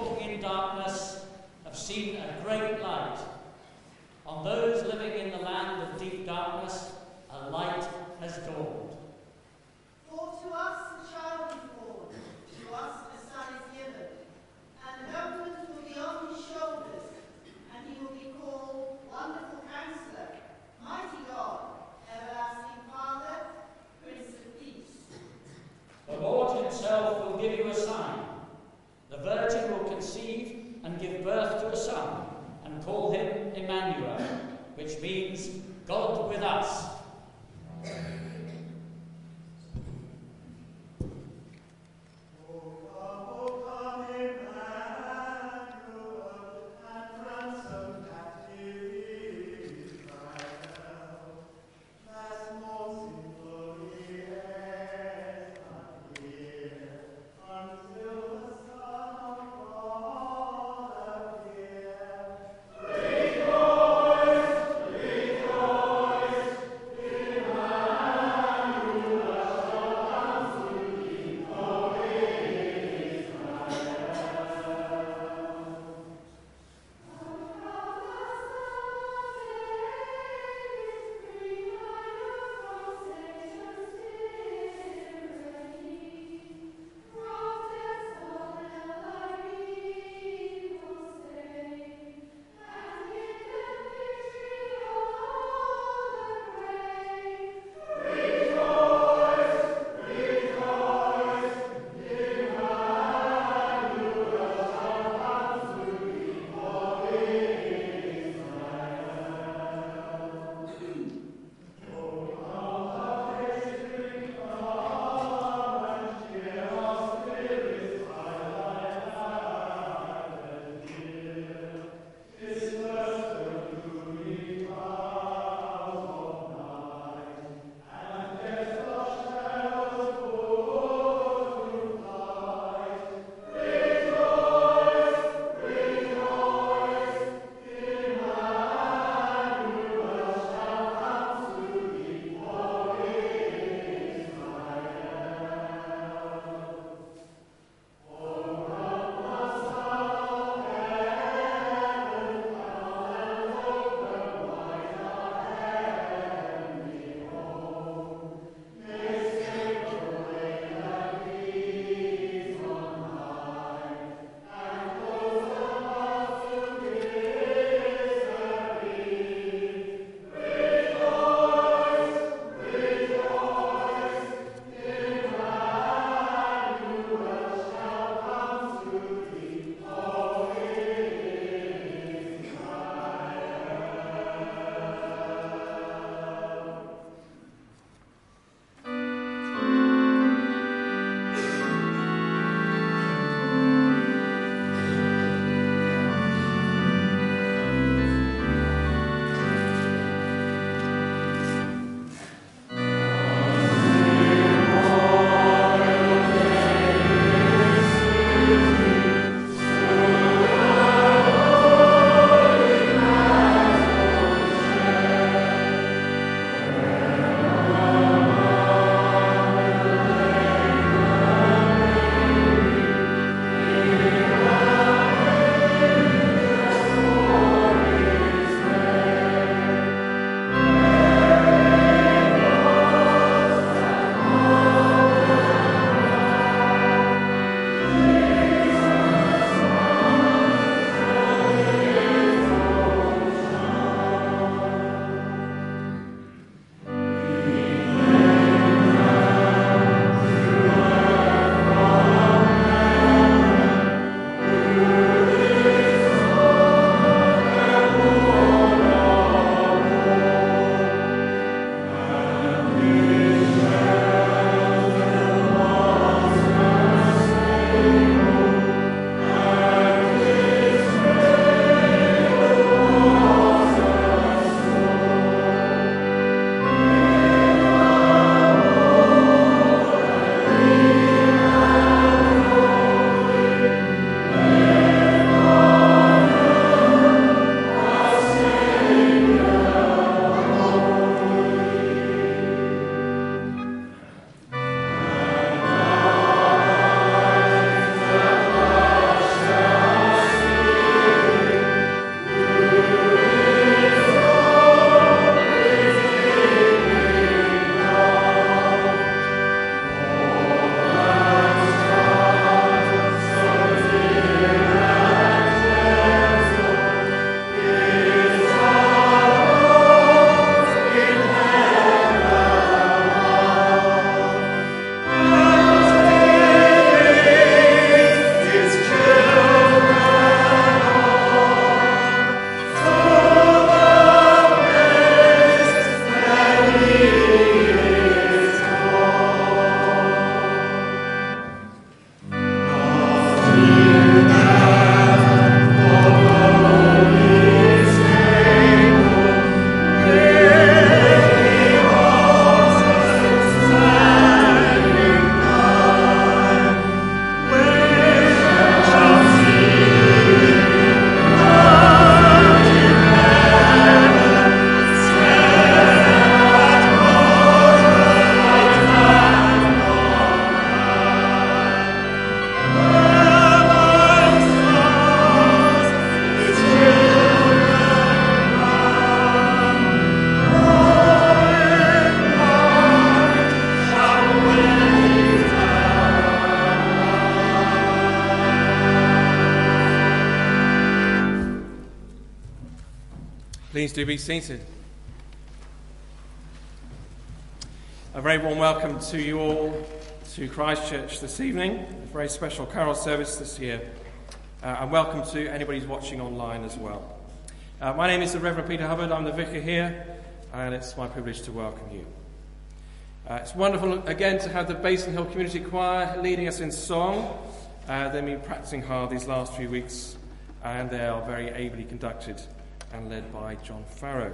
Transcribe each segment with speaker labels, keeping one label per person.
Speaker 1: walking in darkness have seen a great light. On those living in the land of deep darkness, a light has dawned.
Speaker 2: Do be seated. A very warm welcome to you all to Christ Church this evening, a very special carol service this year, uh, and welcome to anybody who's watching online as well. Uh, my name is the Reverend Peter Hubbard, I'm the vicar here, and it's my privilege to welcome you. Uh, it's wonderful again to have the Bayston Hill Community Choir leading us in song. Uh, they've been practicing hard these last few weeks, and they are very ably conducted and led by John Farrow.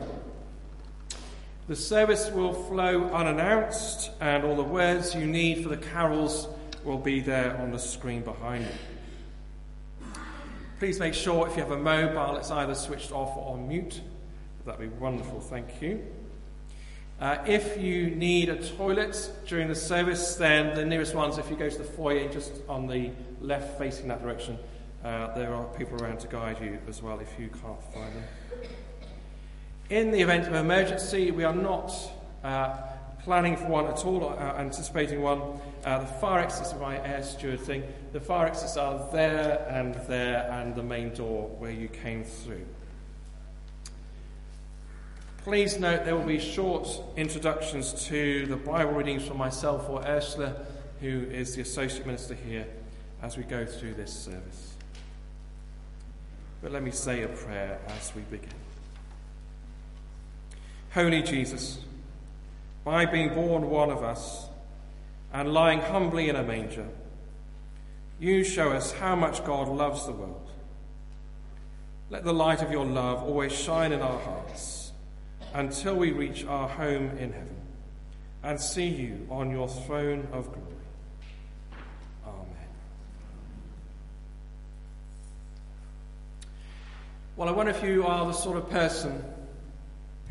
Speaker 2: The service will flow unannounced, and all the words you need for the carols will be there on the screen behind you. Please make sure if you have a mobile, it's either switched off or on mute. That'd be wonderful, thank you. Uh, if you need a toilet during the service, then the nearest ones, if you go to the foyer just on the left facing that direction, uh, there are people around to guide you as well if you can't find them. In the event of emergency, we are not uh, planning for one at all, or uh, anticipating one. Uh, the fire exits are my air steward thing. The fire exits are there and there, and the main door where you came through. Please note there will be short introductions to the Bible readings from myself or Ursula, who is the Associate Minister here, as we go through this service. But let me say a prayer as we begin. Holy Jesus, by being born one of us and lying humbly in a manger, you show us how much God loves the world. Let the light of your love always shine in our hearts until we reach our home in heaven and see you on your throne of glory. Well, I wonder if you are the sort of person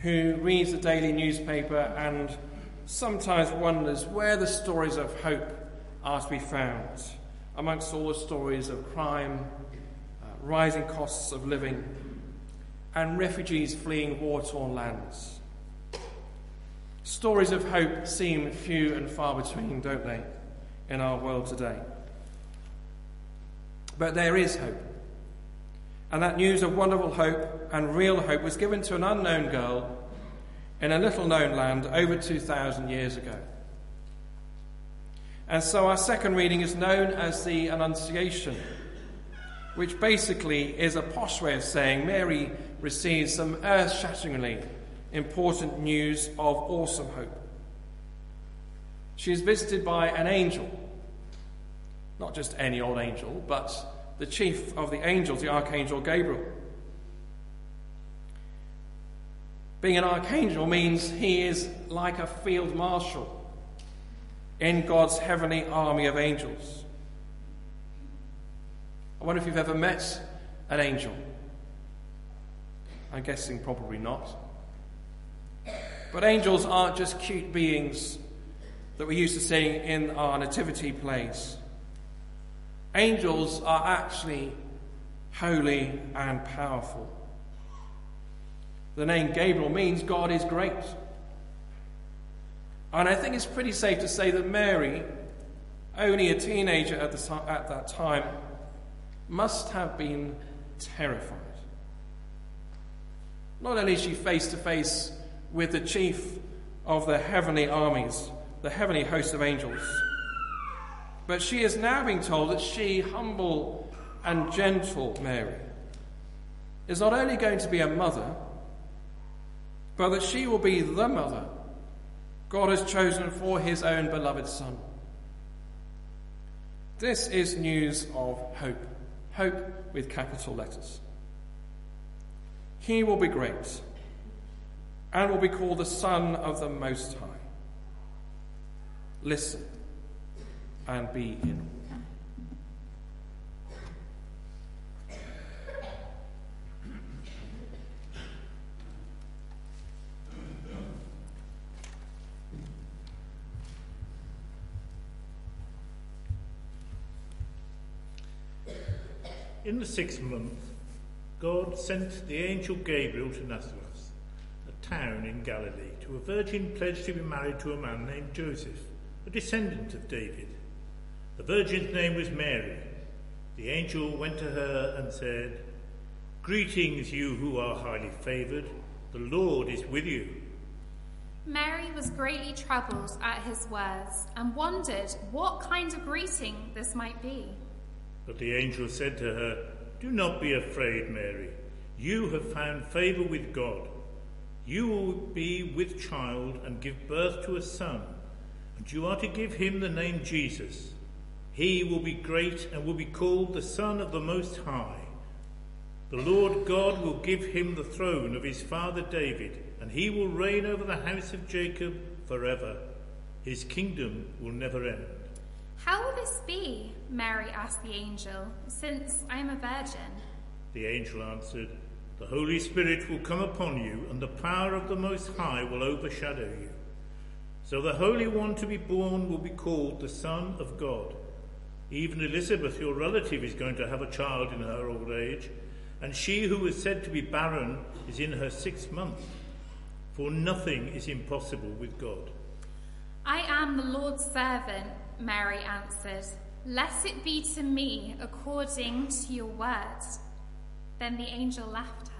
Speaker 2: who reads the daily newspaper and sometimes wonders where the stories of hope are to be found amongst all the stories of crime, uh, rising costs of living, and refugees fleeing war torn lands. Stories of hope seem few and far between, don't they, in our world today? But there is hope. And that news of wonderful hope and real hope was given to an unknown girl in a little known land over 2,000 years ago. And so our second reading is known as the Annunciation, which basically is a posh way of saying Mary receives some earth shatteringly important news of awesome hope. She is visited by an angel, not just any old angel, but the chief of the angels, the archangel Gabriel. Being an archangel means he is like a field marshal in God's heavenly army of angels. I wonder if you've ever met an angel. I'm guessing probably not. But angels aren't just cute beings that we're used to seeing in our nativity plays. Angels are actually holy and powerful. The name Gabriel means God is great. And I think it's pretty safe to say that Mary, only a teenager at, the, at that time, must have been terrified. Not only is she face to face with the chief of the heavenly armies, the heavenly host of angels, but she is now being told that she, humble and gentle Mary, is not only going to be a mother, but that she will be the mother God has chosen for his own beloved Son. This is news of hope, hope with capital letters. He will be great and will be called the Son of the Most High. Listen and be in
Speaker 3: In the sixth month, God sent the angel Gabriel to Nazareth, a town in Galilee, to a virgin pledged to be married to a man named Joseph, a descendant of David. The virgin's name was Mary. The angel went to her and said, Greetings, you who are highly favoured. The Lord is with you.
Speaker 4: Mary was greatly troubled at his words and wondered what kind of greeting this might be.
Speaker 3: But the angel said to her, Do not be afraid, Mary. You have found favor with God. You will be with child and give birth to a son, and you are to give him the name Jesus. He will be great and will be called the Son of the Most High. The Lord God will give him the throne of his father David, and he will reign over the house of Jacob forever. His kingdom will never end.
Speaker 4: How will this be? Mary asked the angel, since I am a virgin.
Speaker 3: The angel answered, The Holy Spirit will come upon you, and the power of the Most High will overshadow you. So the Holy One to be born will be called the Son of God. Even Elizabeth, your relative, is going to have a child in her old age, and she who was said to be barren is in her sixth month. For nothing is impossible with God.
Speaker 4: I am the Lord's servant, Mary answered. Let it be to me according to your words. Then the angel left her.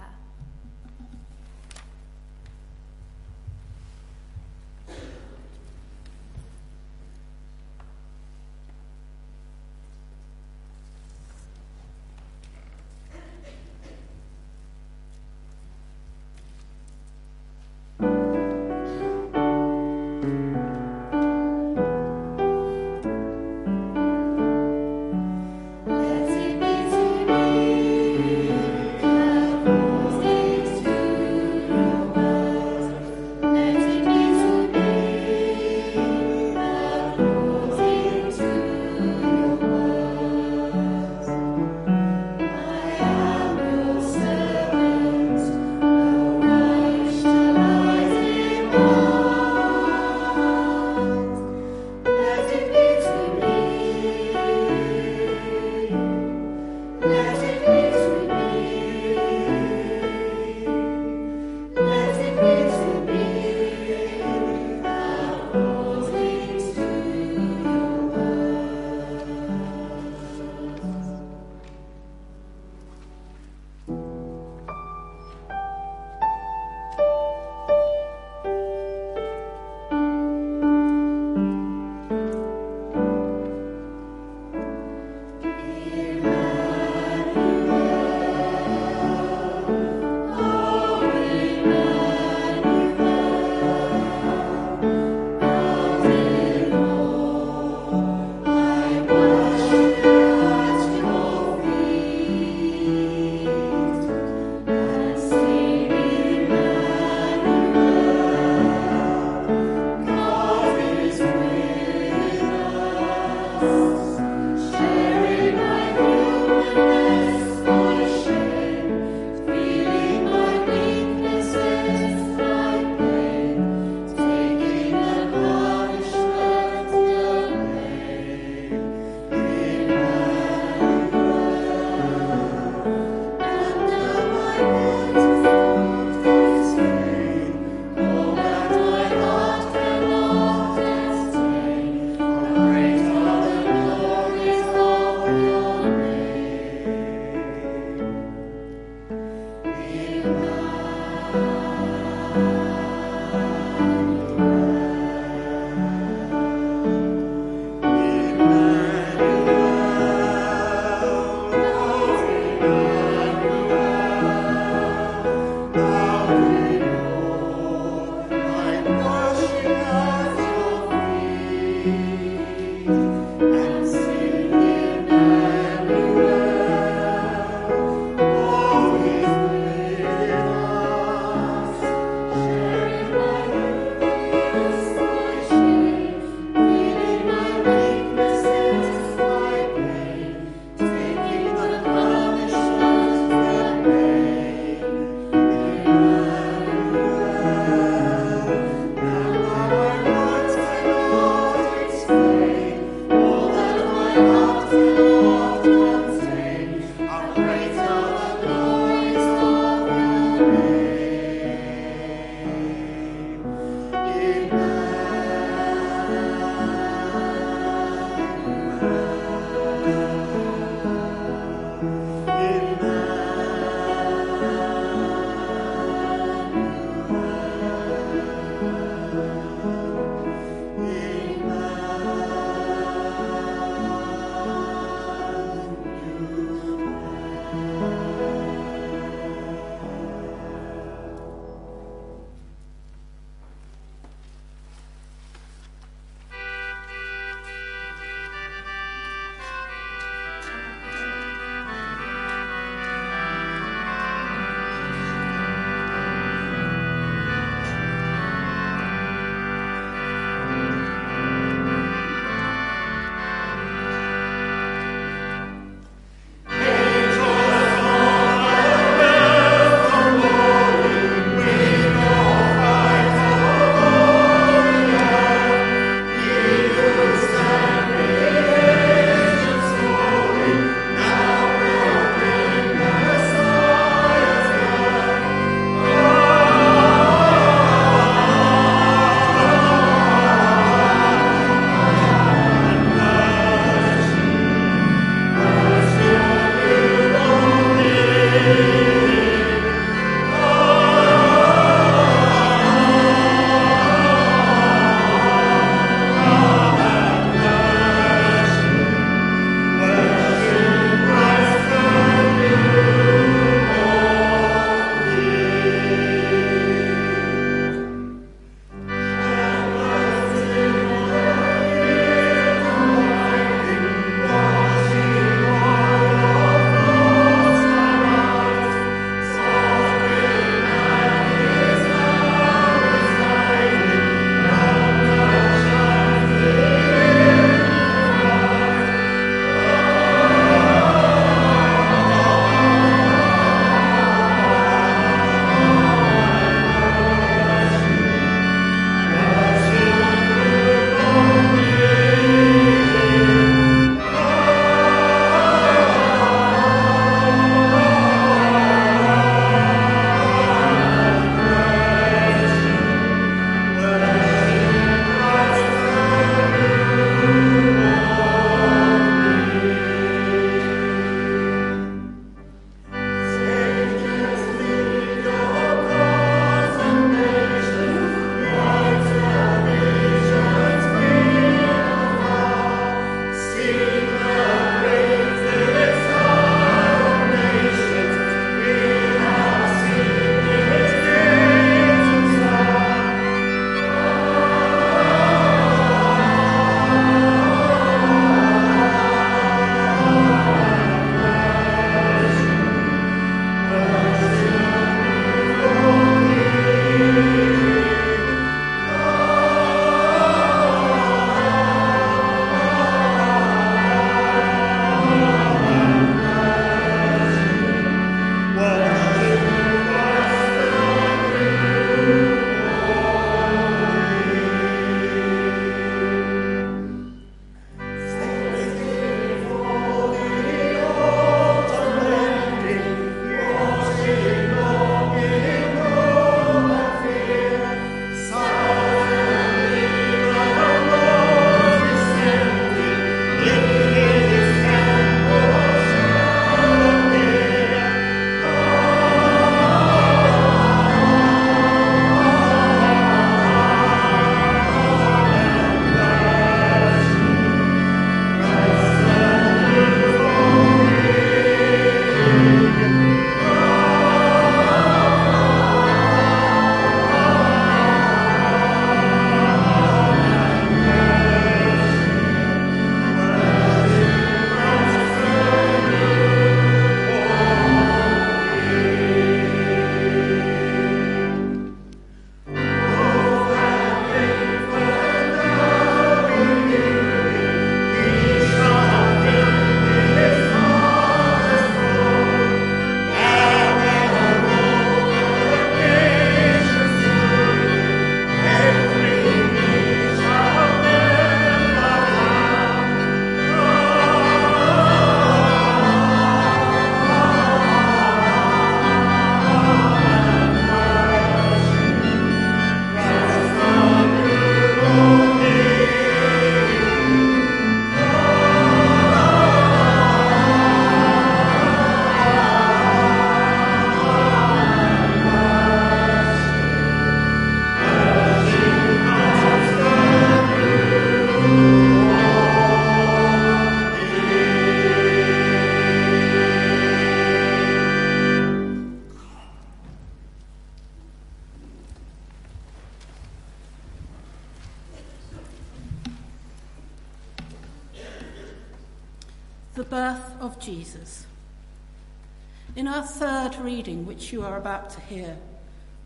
Speaker 5: Hear,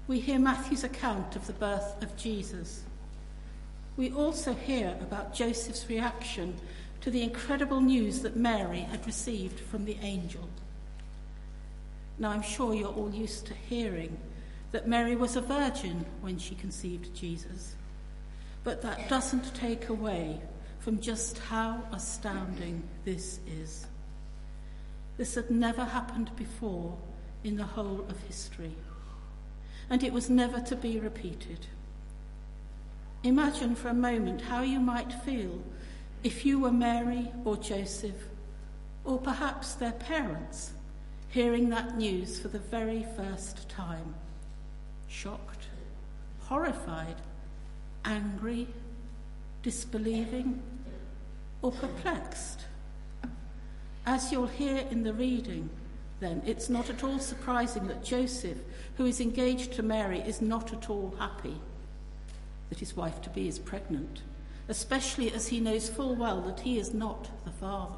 Speaker 5: we hear Matthew's account of the birth of Jesus. We also hear about Joseph's reaction to the incredible news that Mary had received from the angel. Now, I'm sure you're all used to hearing that Mary was a virgin when she conceived Jesus, but that doesn't take away from just how astounding this is. This had never happened before in the whole of history, and it was never to be repeated. Imagine for a moment how you might feel if you were Mary or Joseph, or perhaps their parents, hearing that news for the very first time. Shocked, horrified, angry, disbelieving, or perplexed. As you'll hear in the reading, then, it's not at all surprising that Joseph, who is engaged to Mary, is not at all happy that his wife to be is pregnant, especially as he knows full well that he is not the father.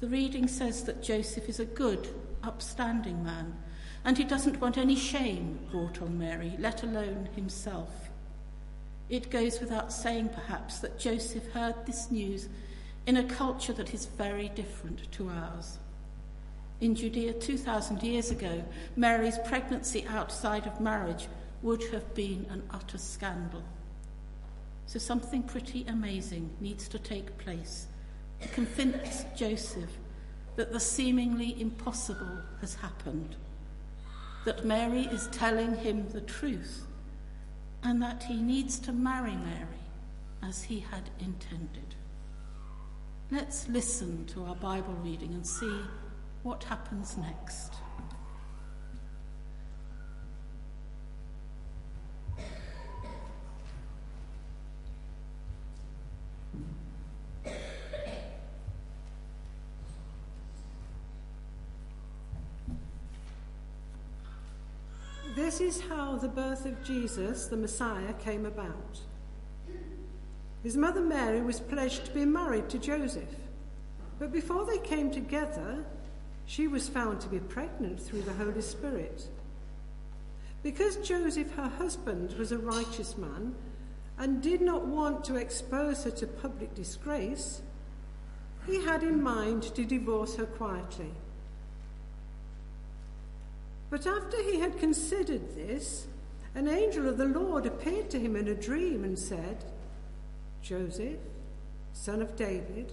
Speaker 5: The reading says that Joseph is a good, upstanding man, and he doesn't want any shame brought on Mary, let alone himself. It goes without saying, perhaps, that Joseph heard this news in a culture that is very different to ours. In Judea 2,000 years ago, Mary's pregnancy outside of marriage would have been an utter scandal. So something pretty amazing needs to take place to convince Joseph that the seemingly impossible has happened, that Mary is telling him the truth, and that he needs to marry Mary as he had intended. Let's listen to our Bible reading and see what happens next.
Speaker 6: This is how the birth of Jesus, the Messiah, came about. His mother Mary was pledged to be married to Joseph, but before they came together, she was found to be pregnant through the Holy Spirit. Because Joseph, her husband, was a righteous man and did not want to expose her to public disgrace, he had in mind to divorce her quietly. But after he had considered this, an angel of the Lord appeared to him in a dream and said, Joseph, son of David,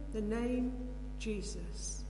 Speaker 6: the name Jesus.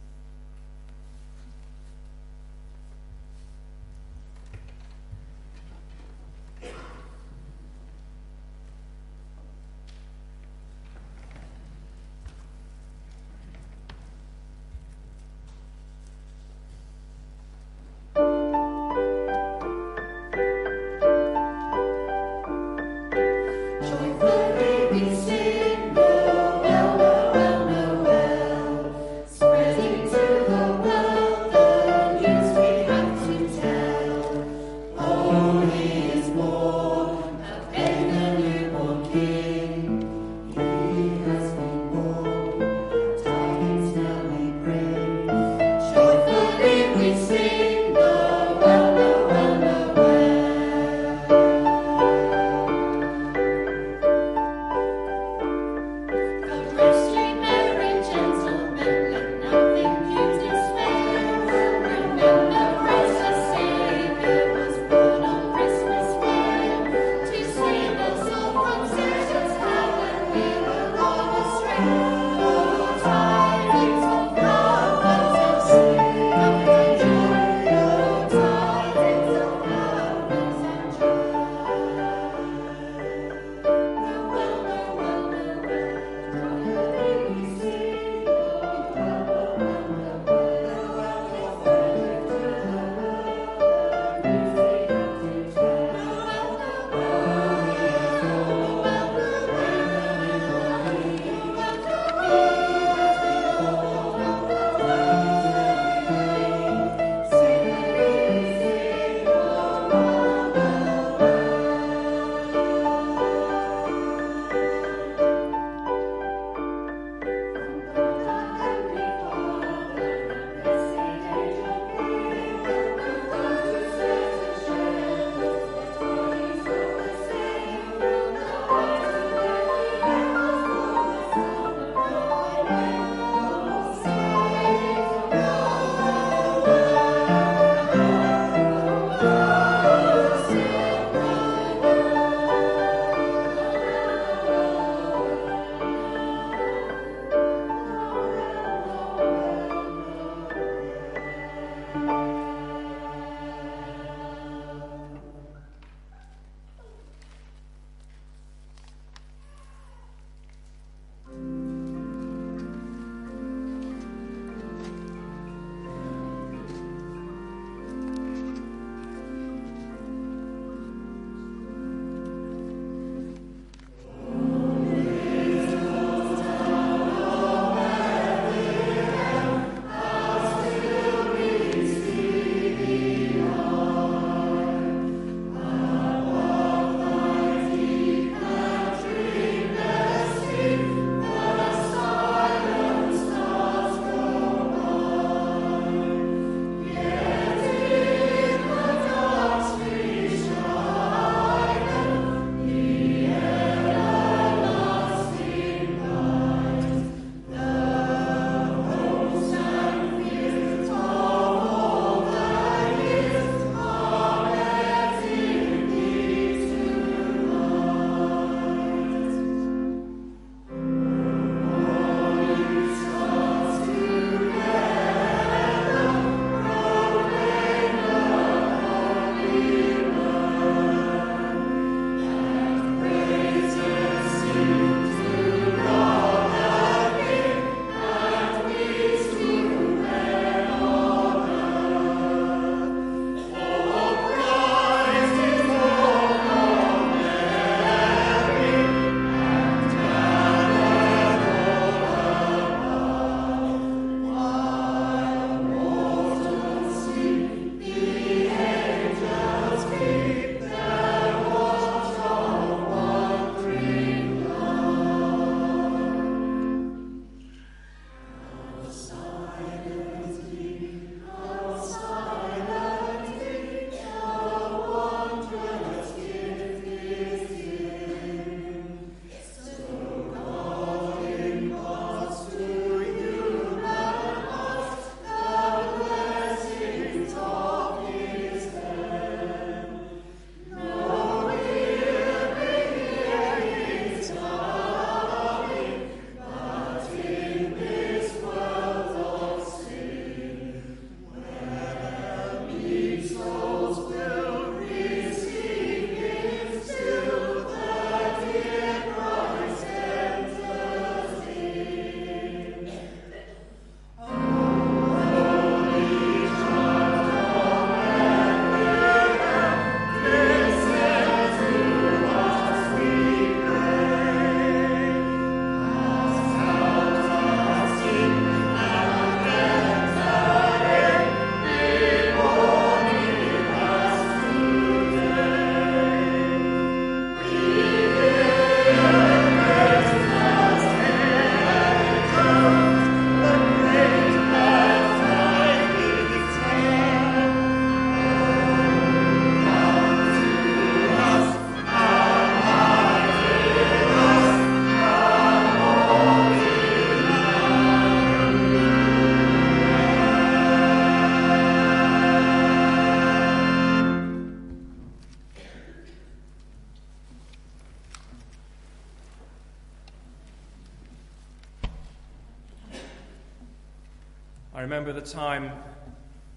Speaker 2: Remember the time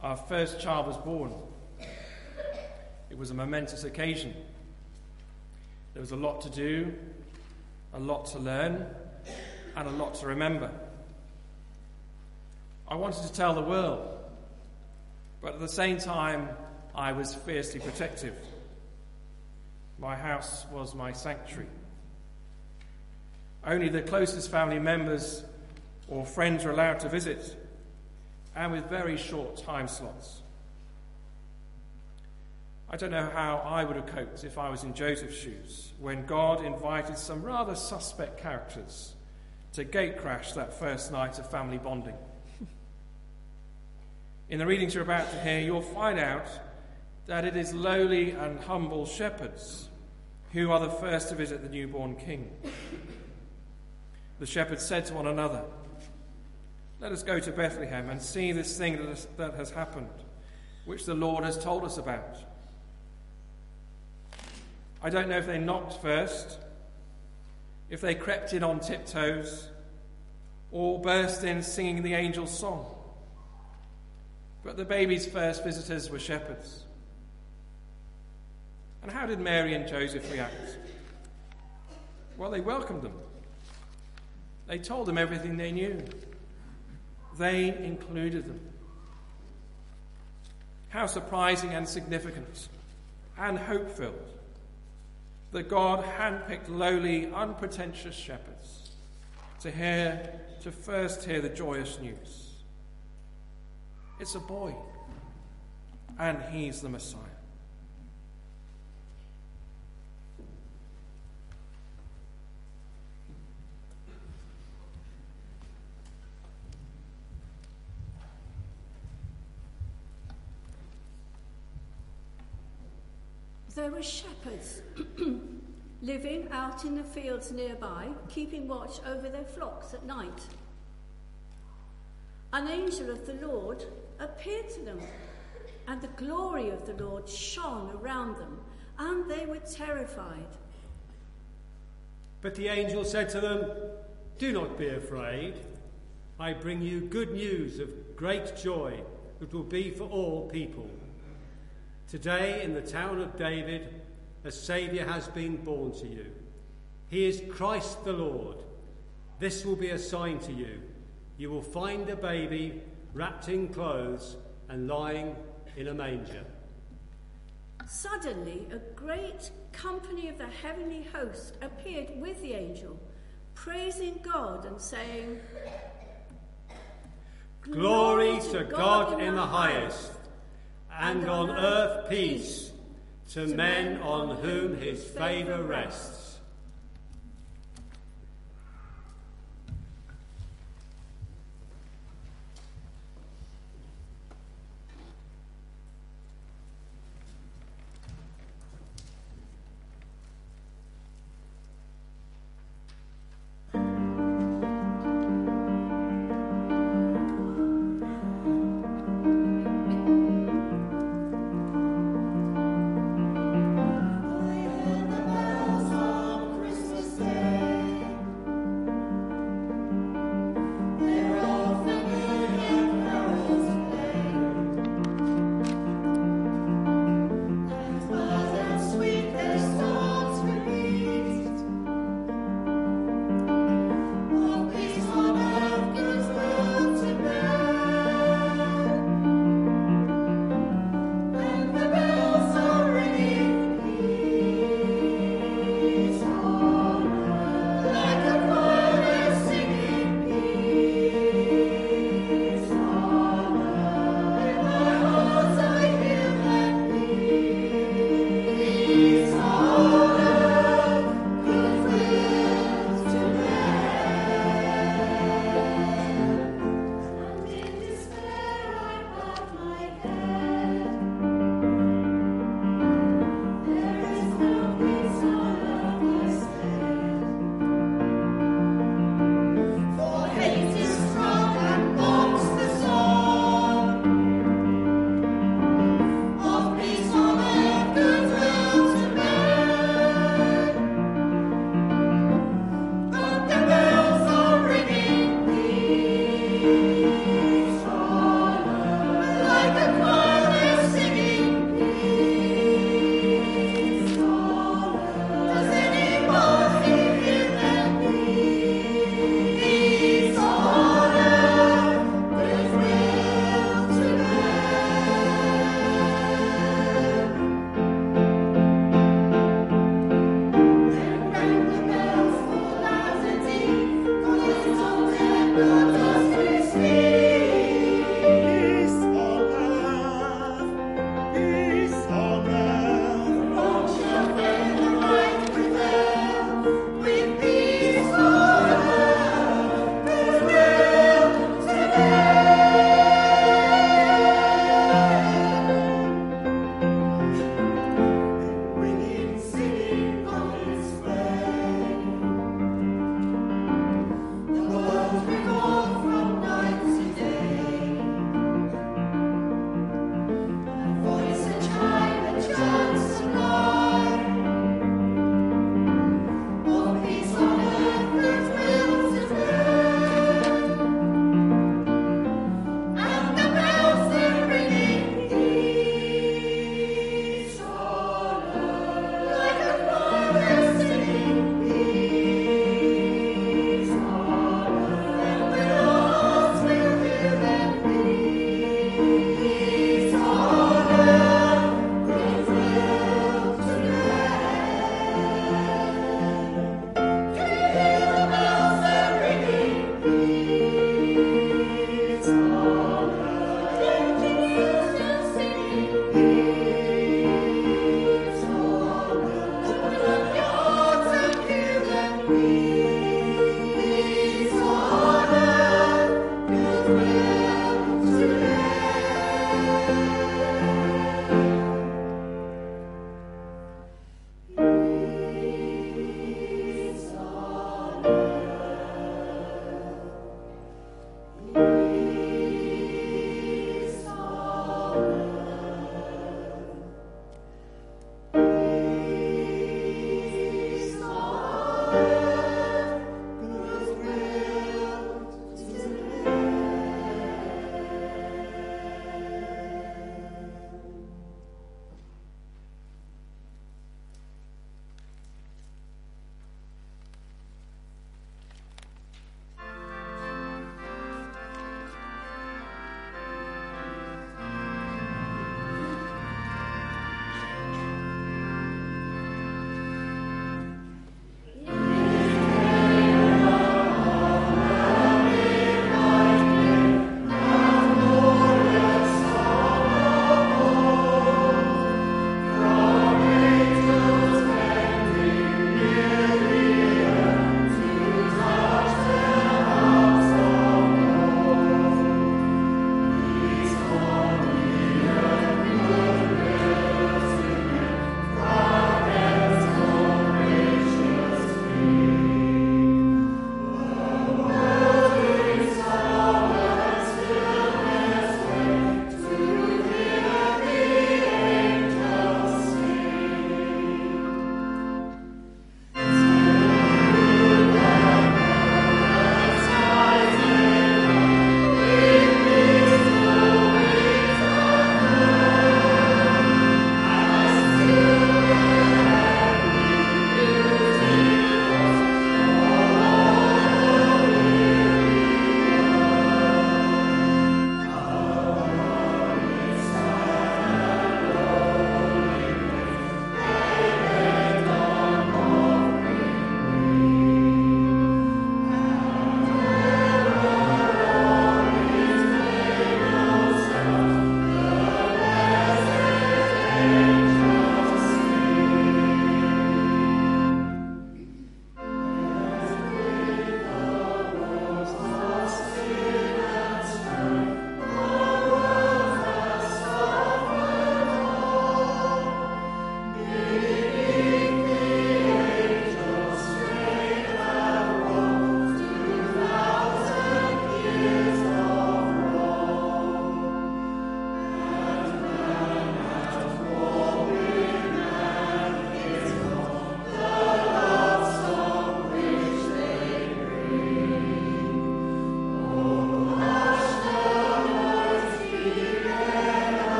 Speaker 2: our first child was born. It was a momentous occasion. There was a lot to do, a lot to learn, and a lot to remember. I wanted to tell the world, but at the same time, I was fiercely protective. My house was my sanctuary. Only the closest family members or friends were allowed to visit, and with very short time slots. I don't know how I would have coped if I was in Joseph's shoes when God invited some rather suspect characters to gatecrash that first night of family bonding. In the readings you're about to hear, you'll find out that it is lowly and humble shepherds who are the first to visit the newborn king. The shepherds said to one another, Let us go to Bethlehem and see this thing that has, that has happened, which the Lord has told us about. I don't know if they knocked first, if they crept in on tiptoes, or burst in singing the angel's song. But the baby's first visitors were shepherds. And how did Mary and Joseph react? Well, they welcomed them. They told them everything they knew. They included them. How surprising and significant and hope filled that God handpicked lowly, unpretentious shepherds to hear, to first hear the joyous news. It's a boy, and he's the Messiah.
Speaker 7: There were shepherds living out in the fields nearby, keeping watch over their flocks at night. An angel of the Lord appeared to them, and the glory of the Lord shone around them, and they were terrified.
Speaker 8: But the angel said to them, Do not be afraid. I bring you good news of great joy that will be for all people. Today, in the town of David, a Saviour has been born to you. He is Christ the Lord. This will be a sign to you. You will find a baby wrapped in clothes and lying in a manger.
Speaker 7: Suddenly, a great company of the heavenly host appeared with the angel, praising God and saying,
Speaker 8: Glory to God in the highest and on earth peace to men on whom his favour rests.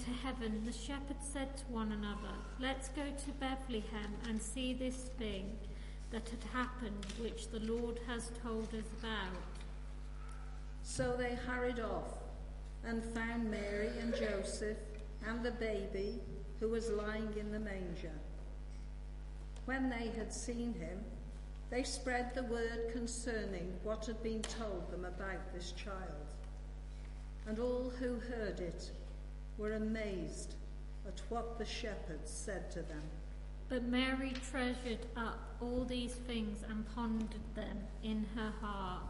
Speaker 9: Into heaven, the shepherds said to one another, Let's go to Bethlehem and see this thing that had happened, which the Lord has told us about.
Speaker 10: So they hurried off and found Mary and Joseph and the baby who was lying in the manger. When they had seen him, they spread the word concerning what had been told them about this child. And all who heard it were amazed at what the shepherds said to them.
Speaker 9: But Mary treasured up all these things and pondered them in her heart.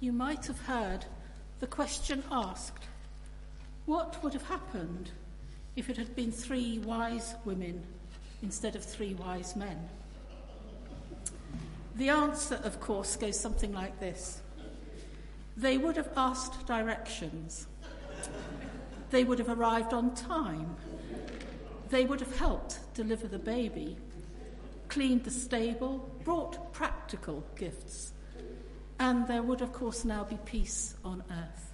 Speaker 5: You might have heard the question asked what would have happened if it had been three wise women instead of three wise men? The answer, of course, goes something like this. They would have asked directions, they would have arrived on time, they would have helped deliver the baby, cleaned the stable, brought practical gifts, and there would, of course, now be peace on earth.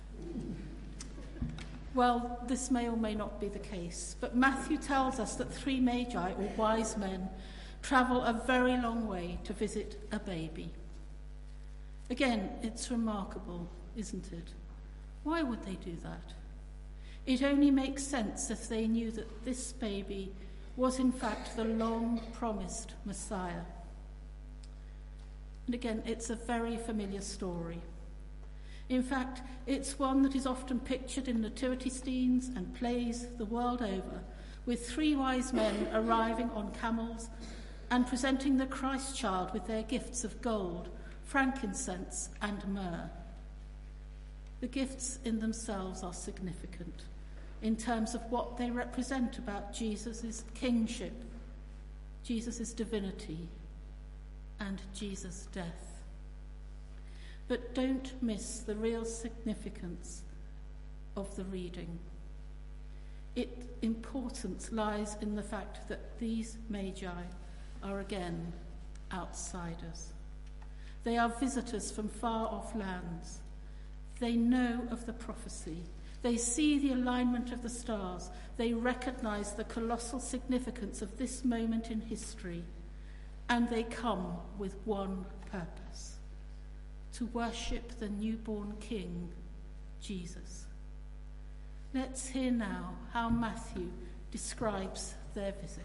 Speaker 5: Well, this may or may not be the case, but Matthew tells us that three magi, or wise men, travel a very long way to visit a baby. Again, it's remarkable, isn't it? Why would they do that? It only makes sense if they knew that this baby was, in fact, the long promised Messiah. And again, it's a very familiar story. In fact, it's one that is often pictured in nativity scenes and plays the world over, with three wise men arriving on camels and presenting the Christ child with their gifts of gold, frankincense, and myrrh. The gifts in themselves are significant in terms of what they represent about Jesus' kingship, Jesus' divinity, and Jesus' death. But don't miss the real significance of the reading. Its importance lies in the fact that these magi are again outsiders. They are visitors from far off lands. They know of the prophecy. They see the alignment of the stars. They recognize the colossal significance of this moment in history. And they come with one purpose to worship the newborn King, Jesus. Let's hear now how Matthew describes their visit.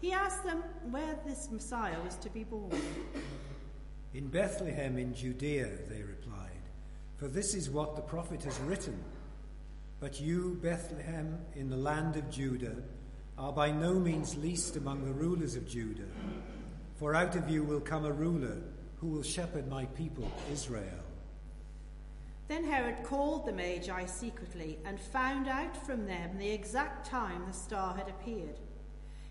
Speaker 11: he asked them where this Messiah was to be born.
Speaker 12: In Bethlehem in Judea, they replied. For this is what the prophet has written. But you, Bethlehem, in the land of Judah, are by no means least among the rulers of Judah. For out of you will come a ruler who will shepherd my people, Israel.
Speaker 11: Then Herod called the Magi secretly and found out from them the exact time the star had appeared.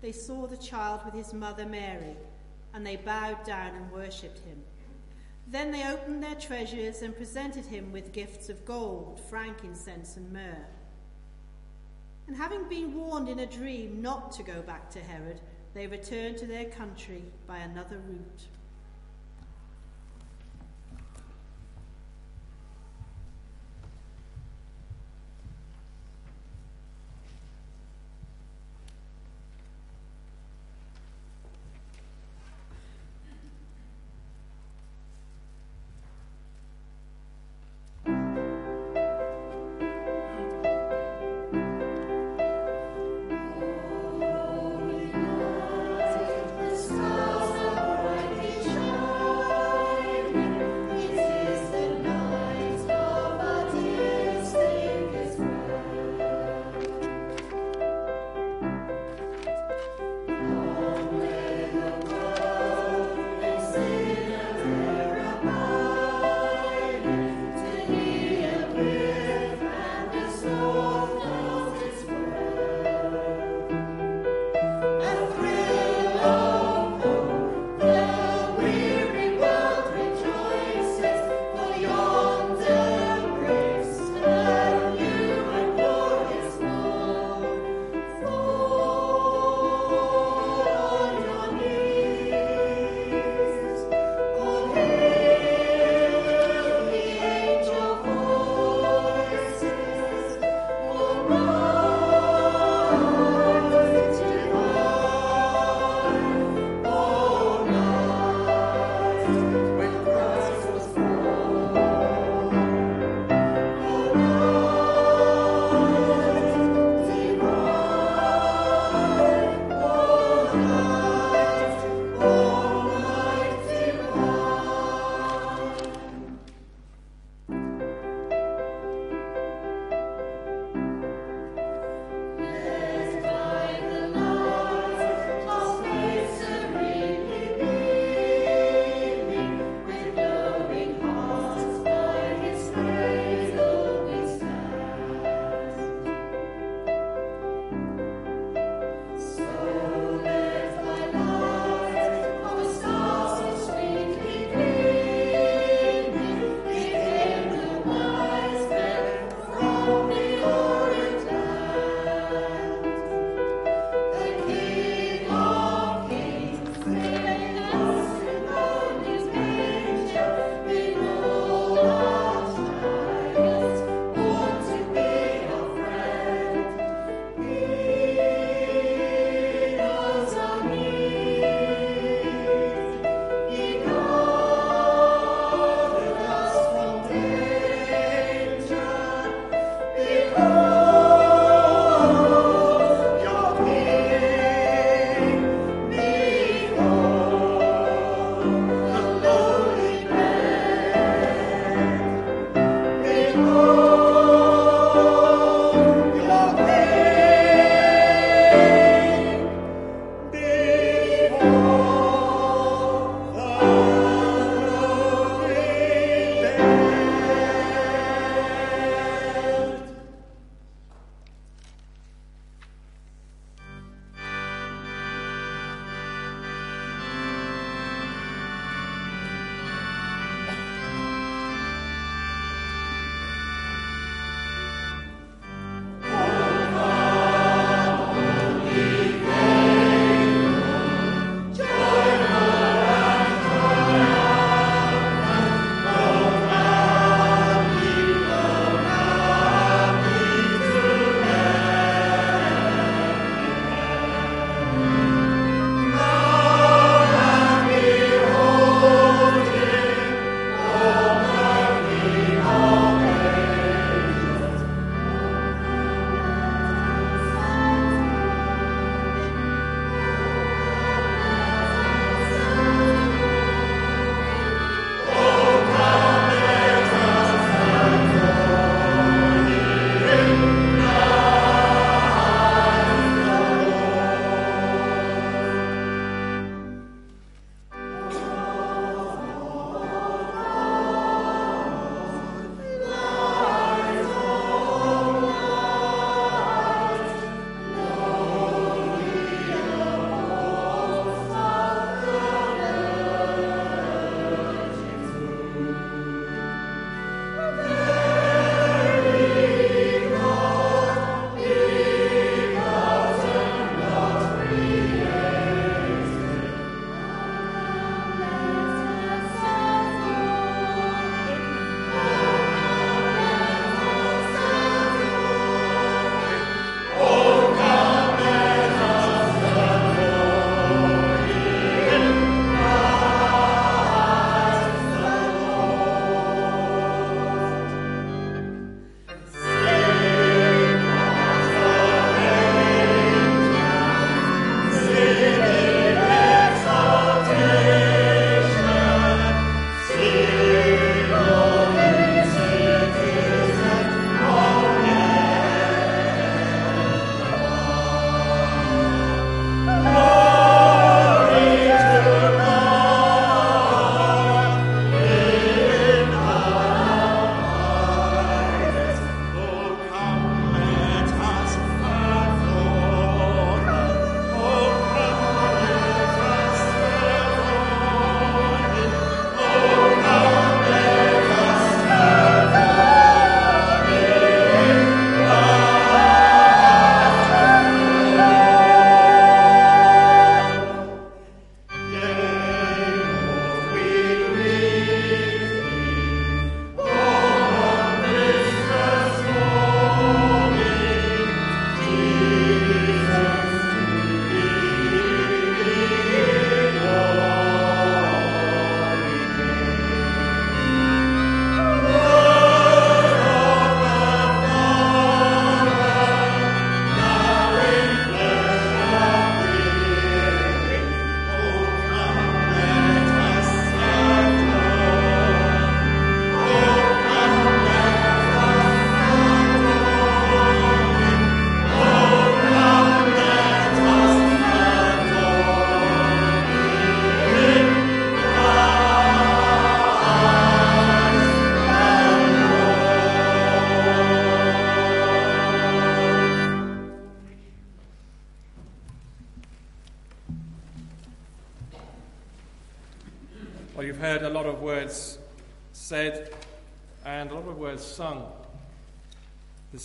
Speaker 11: they saw the child with his mother Mary, and they bowed down and worshipped him. Then they opened their treasures and presented him with gifts of gold, frankincense, and myrrh. And having been warned in a dream not to go back to Herod, they returned to their country by another route.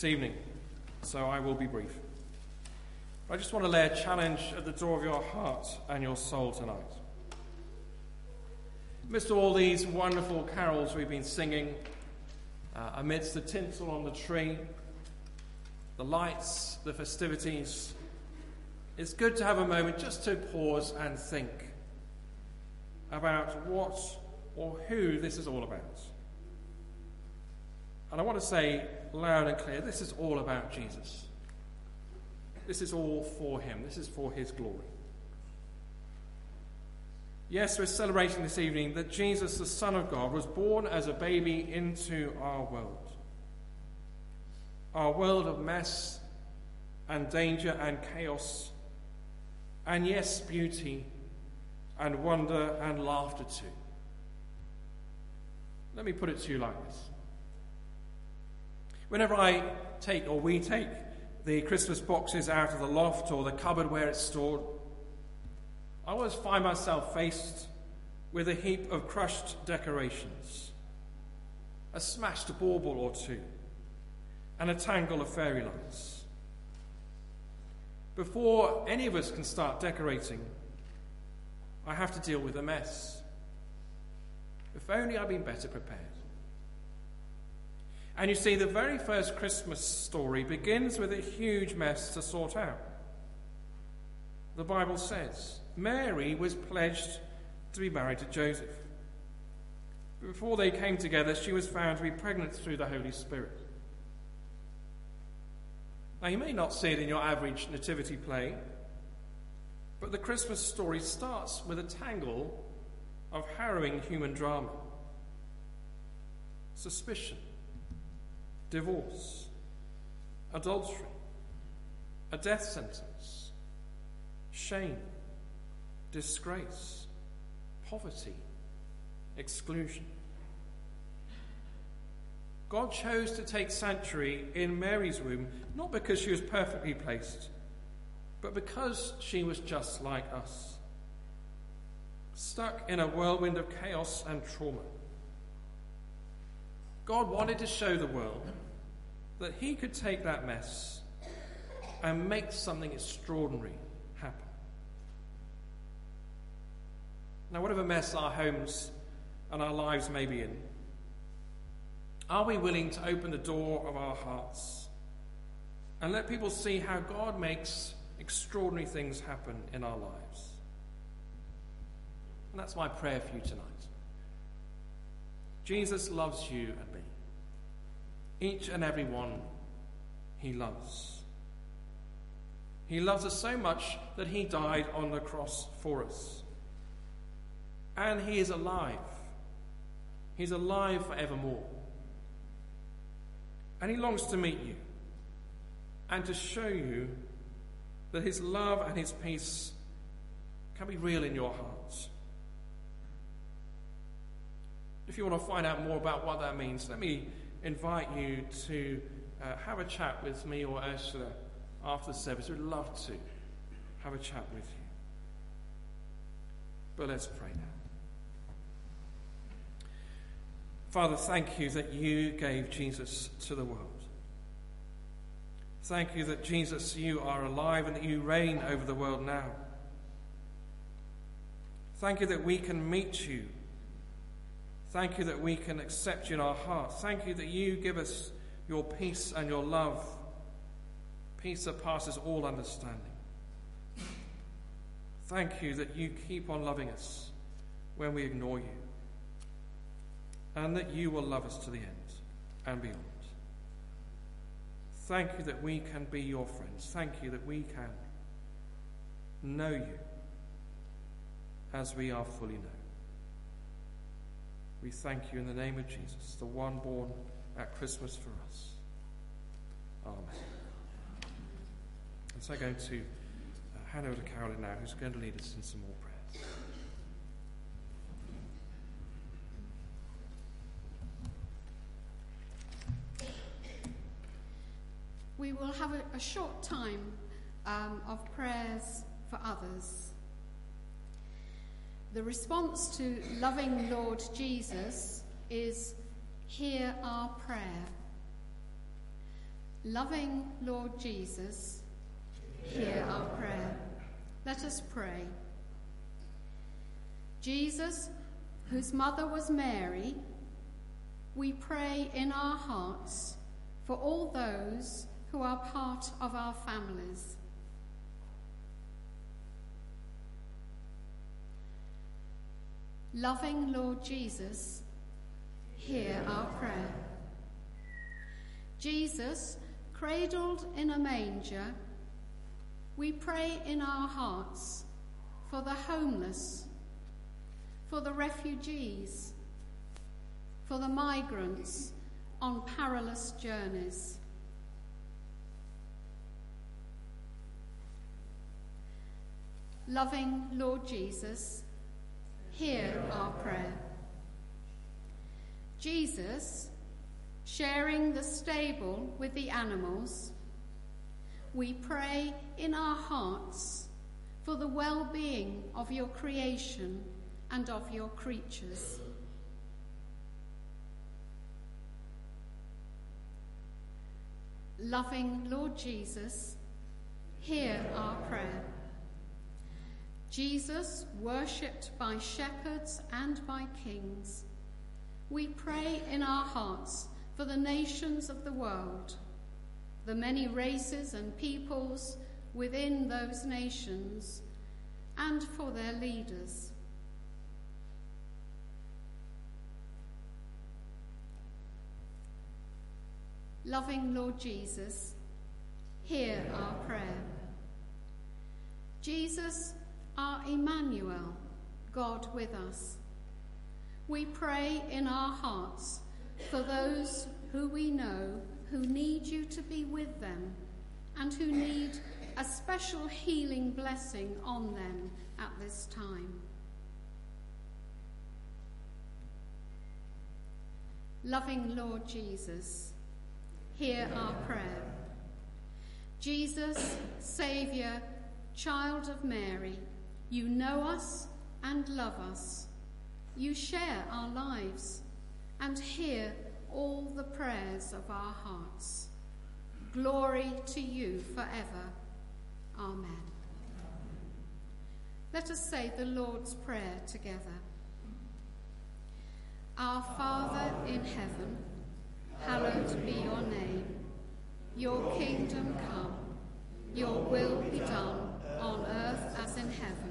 Speaker 2: This evening, so I will be brief. I just want to lay a challenge at the door of your heart and your soul tonight. Amidst all these wonderful carols we've been singing, uh, amidst the tinsel on the tree, the lights, the festivities, it's good to have a moment just to pause and think about what or who this is all about. And I want to say loud and clear this is all about Jesus. This is all for him, this is for his glory. Yes, we're celebrating this evening that Jesus, the Son of God, was born as a baby into our world. Our world of mess and danger and chaos, and yes, beauty and wonder and laughter too. Let me put it to you like this. Whenever I take or we take the Christmas boxes out of the loft or the cupboard where it's stored, I always find myself faced with a heap of crushed decorations, a smashed bauble or two, and a tangle of fairy lights. Before any of us can start decorating, I have to deal with a mess. If only I'd been better prepared. And you see, the very first Christmas story begins with a huge mess to sort out. The Bible says Mary was pledged to be married to Joseph. Before they came together, she was found to be pregnant through the Holy Spirit. Now, you may not see it in your average nativity play, but the Christmas story starts with a tangle of harrowing human drama suspicion, divorce, adultery, a death sentence, shame, disgrace, poverty, exclusion. God chose to take sanctuary in Mary's womb not because she was perfectly placed but because she was just like us, stuck in a whirlwind of chaos and trauma. God wanted to show the world that He could take that mess and make something extraordinary happen. Now, whatever mess our homes and our lives may be in, are we willing to open the door of our hearts and let people see how God makes extraordinary things happen in our lives. And that's my prayer for you tonight. Jesus loves you. Each and every one he loves. He loves us so much that he died on the cross for us. And he is alive. He's alive forevermore. And he longs to meet you and to show you that His love and His peace can be real in your hearts. If you want to find out more about what that means, let me invite you to uh, have a chat with me or Ursula after the service. We'd love to have a chat with you. But let's pray now. Father, thank you that you gave Jesus to the world. Thank you that Jesus, you are alive and that you reign over the world now. Thank you that we can meet you. Thank you that we can accept you in our hearts. Thank you that you give us your peace and your love, peace that passes all understanding. Thank you that you keep on loving us when we ignore you, and that you will love us to the end and beyond. Thank you that we can be your friends. Thank you that we can know you as we are fully known. We thank you in the name of Jesus, the one born at Christmas for us. Amen. And so I'm going to uh, hand over to Carolyn now, who's going to lead us in some more prayers.
Speaker 13: we will have a, a short time um, of prayers for others. The response to loving Lord Jesus is hear our prayer. Loving Lord Jesus, hear our prayer. Let us pray. Jesus, whose mother was Mary, we pray in our hearts for all those who are part of our families. Loving Lord Jesus, hear our prayer. Jesus, cradled in a manger, we pray in our hearts for the homeless, for the refugees, for the migrants on perilous journeys. Loving Lord Jesus, hear our prayer. Jesus, sharing the stable with the animals, we pray in our hearts for the well being of your creation and of your creatures. Loving Lord Jesus, hear our prayer. Jesus, worshipped by shepherds and by kings, we pray in our hearts for the nations of the world, the many races and peoples within those nations, and for their leaders. Loving Lord Jesus, hear our prayer. Jesus, our Emmanuel, God with us. We pray in our hearts for those who we know who need you to be with them and who need a special healing blessing on them at this time. Loving Lord Jesus, hear our prayer. Jesus, Saviour, Child of Mary, you know us and love us. You share our lives and hear all the prayers of our hearts. Glory to you forever. Amen. Let us say the Lord's Prayer together. Our Father in heaven, hallowed be your name. Your kingdom come, your will be done on earth as in heaven.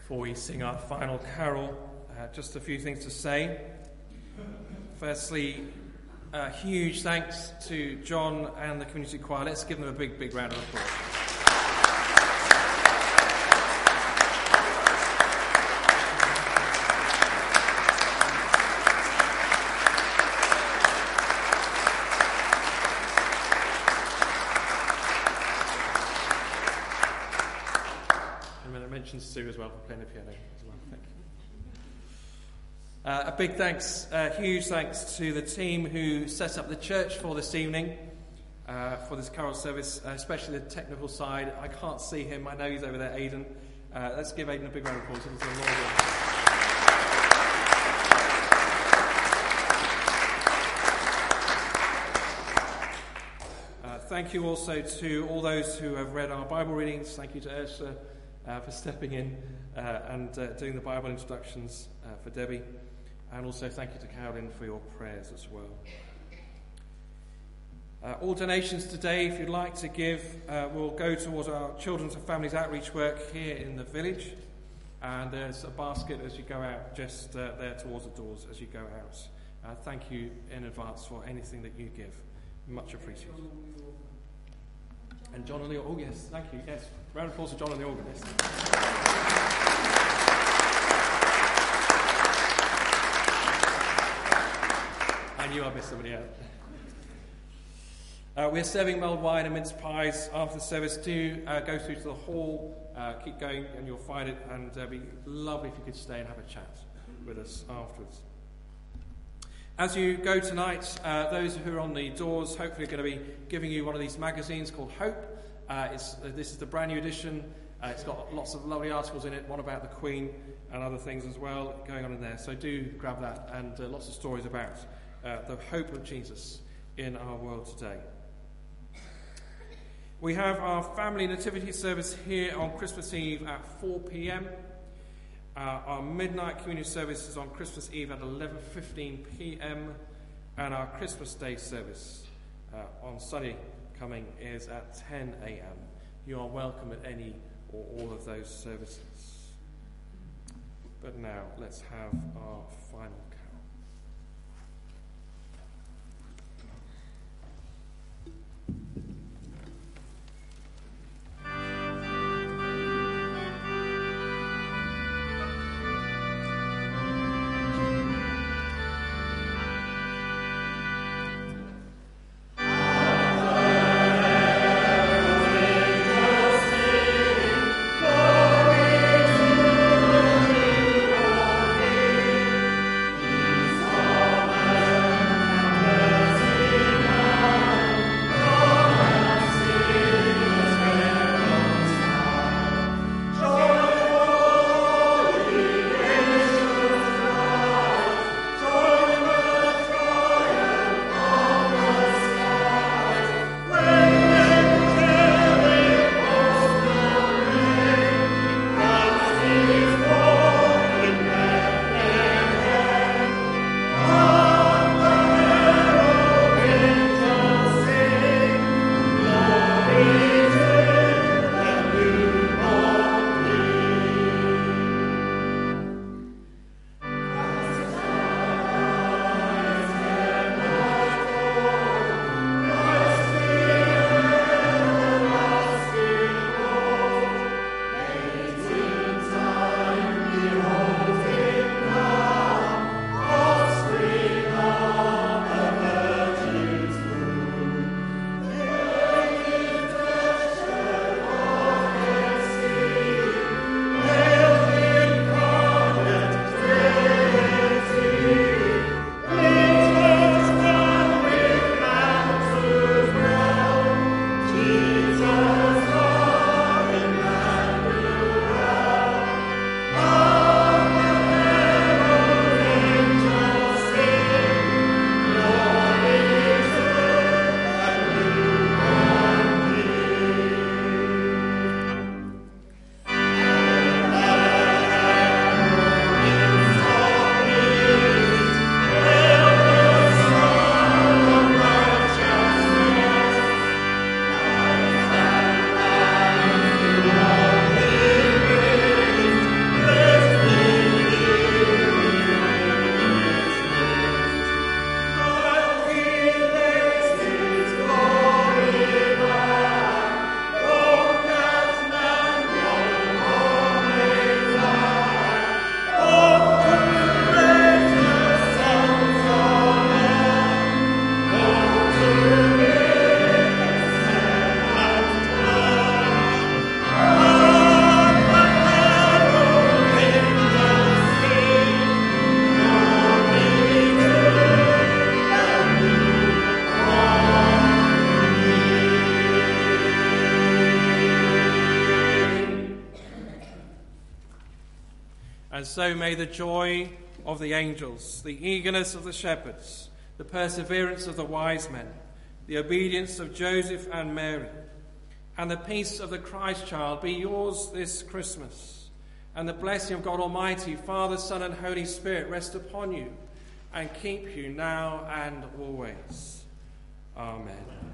Speaker 2: Before we sing our final carol, uh, just a few things to say. Firstly, a huge thanks to John and the community choir. Let's give them a big, big round of applause. And I mentioned Sue as well for playing the piano as well. Thank you. Uh, a big thanks, uh, huge thanks to the team who set up the church for this evening, uh, for this carol service, uh, especially the technical side. I can't see him. I know he's over there, Aidan. Uh, let's give Aidan a big round of applause. A thank you also to all those who have read our Bible readings. Thank you to Ursula uh, for stepping in uh, and uh, doing the Bible introductions uh, for Debbie. And also thank you to Carolyn for your prayers as well. All donations today, if you'd like to give, will go towards our Children's and Families Outreach work here in the village. And there's a basket as you go out, just there towards the doors as you go out. Thank you in advance for anything that you give. Much appreciated.
Speaker 14: And John on the oh yes, thank you. Yes, round of applause for John on the organist. I knew I missed somebody out. Uh, we're serving mulled wine and mince pies after the service. Do uh, go through to the hall, uh, keep going, and you'll find it. And it'd be lovely if you could stay and have a chat with us afterwards. As you go tonight, uh, those who are on the doors hopefully are going to be giving you one of these magazines called Hope. Uh, uh, this is the brand new edition. Uh, it's got lots of lovely articles in it, one about the Queen and other things as well going on in there. So do grab that and uh, lots of stories about uh, the hope of Jesus in our world today. We have our family nativity service here on Christmas Eve at 4 p.m. Uh, our midnight community service is on Christmas Eve at 11:15 p.m. and our Christmas Day service uh, on Sunday coming is at 10 a.m. You are welcome at any or all of those services. But now let's have our final the joy of the angels, the eagerness of the shepherds, the perseverance of the wise men, the obedience of Joseph and Mary, and the peace of the Christ child be yours this Christmas. And the blessing of God Almighty, Father, Son, and Holy Spirit rest upon you and keep you now and always. Amen.